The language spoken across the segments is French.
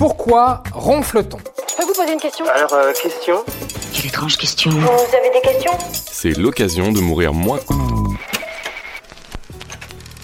Pourquoi ronfle-t-on Je peux vous poser une question Alors, euh, question Quelle étrange question. Vous avez des questions C'est l'occasion de mourir moins.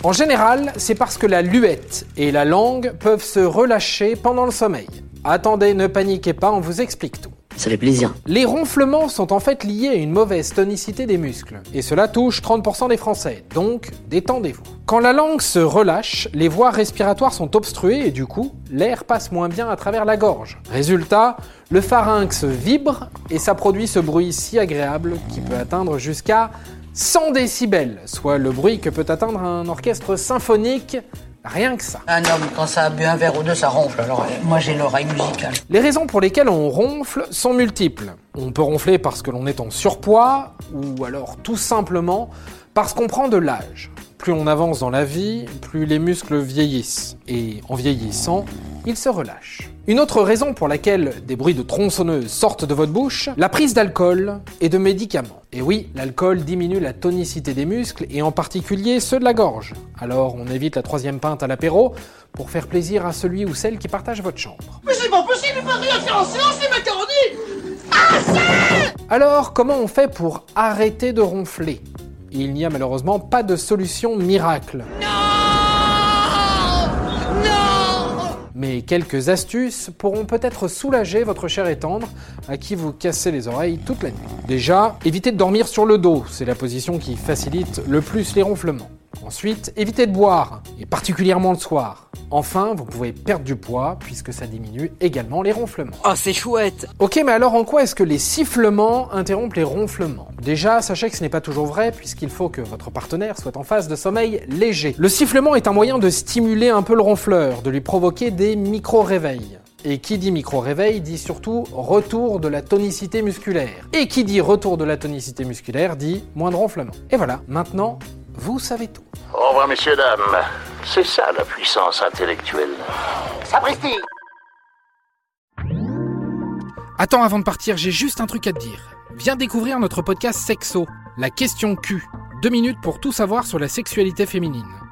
En général, c'est parce que la luette et la langue peuvent se relâcher pendant le sommeil. Attendez, ne paniquez pas, on vous explique tout. Ça fait plaisir. Les ronflements sont en fait liés à une mauvaise tonicité des muscles, et cela touche 30% des Français, donc détendez-vous. Quand la langue se relâche, les voies respiratoires sont obstruées et du coup, l'air passe moins bien à travers la gorge. Résultat, le pharynx vibre et ça produit ce bruit si agréable qui peut atteindre jusqu'à 100 décibels, soit le bruit que peut atteindre un orchestre symphonique Rien que ça. Un homme, quand ça a bu un verre ou deux, ça ronfle. Alors, euh, moi, j'ai l'oreille musicale. Les raisons pour lesquelles on ronfle sont multiples. On peut ronfler parce que l'on est en surpoids, ou alors tout simplement parce qu'on prend de l'âge. Plus on avance dans la vie, plus les muscles vieillissent. Et en vieillissant, ils se relâchent. Une autre raison pour laquelle des bruits de tronçonneuse sortent de votre bouche, la prise d'alcool et de médicaments. Et oui, l'alcool diminue la tonicité des muscles et en particulier ceux de la gorge. Alors on évite la troisième pinte à l'apéro pour faire plaisir à celui ou celle qui partage votre chambre. Mais c'est pas possible, il peut rien faire en séance, les macaronis Alors, comment on fait pour arrêter de ronfler? Il n'y a malheureusement pas de solution miracle. Mais quelques astuces pourront peut-être soulager votre chair et tendre à qui vous cassez les oreilles toute la nuit. Déjà, évitez de dormir sur le dos, c'est la position qui facilite le plus les ronflements. Ensuite, évitez de boire, et particulièrement le soir. Enfin, vous pouvez perdre du poids puisque ça diminue également les ronflements. Oh, c'est chouette. Ok, mais alors en quoi est-ce que les sifflements interrompent les ronflements? Déjà, sachez que ce n'est pas toujours vrai puisqu'il faut que votre partenaire soit en phase de sommeil léger. Le sifflement est un moyen de stimuler un peu le ronfleur, de lui provoquer des micro-réveils. Et qui dit micro-réveil dit surtout retour de la tonicité musculaire. Et qui dit retour de la tonicité musculaire dit moins de ronflement. Et voilà, maintenant, vous savez tout. Au revoir, messieurs, dames. C'est ça la puissance intellectuelle. Sapristi Attends, avant de partir, j'ai juste un truc à te dire. Viens découvrir notre podcast Sexo, la question Q. Deux minutes pour tout savoir sur la sexualité féminine.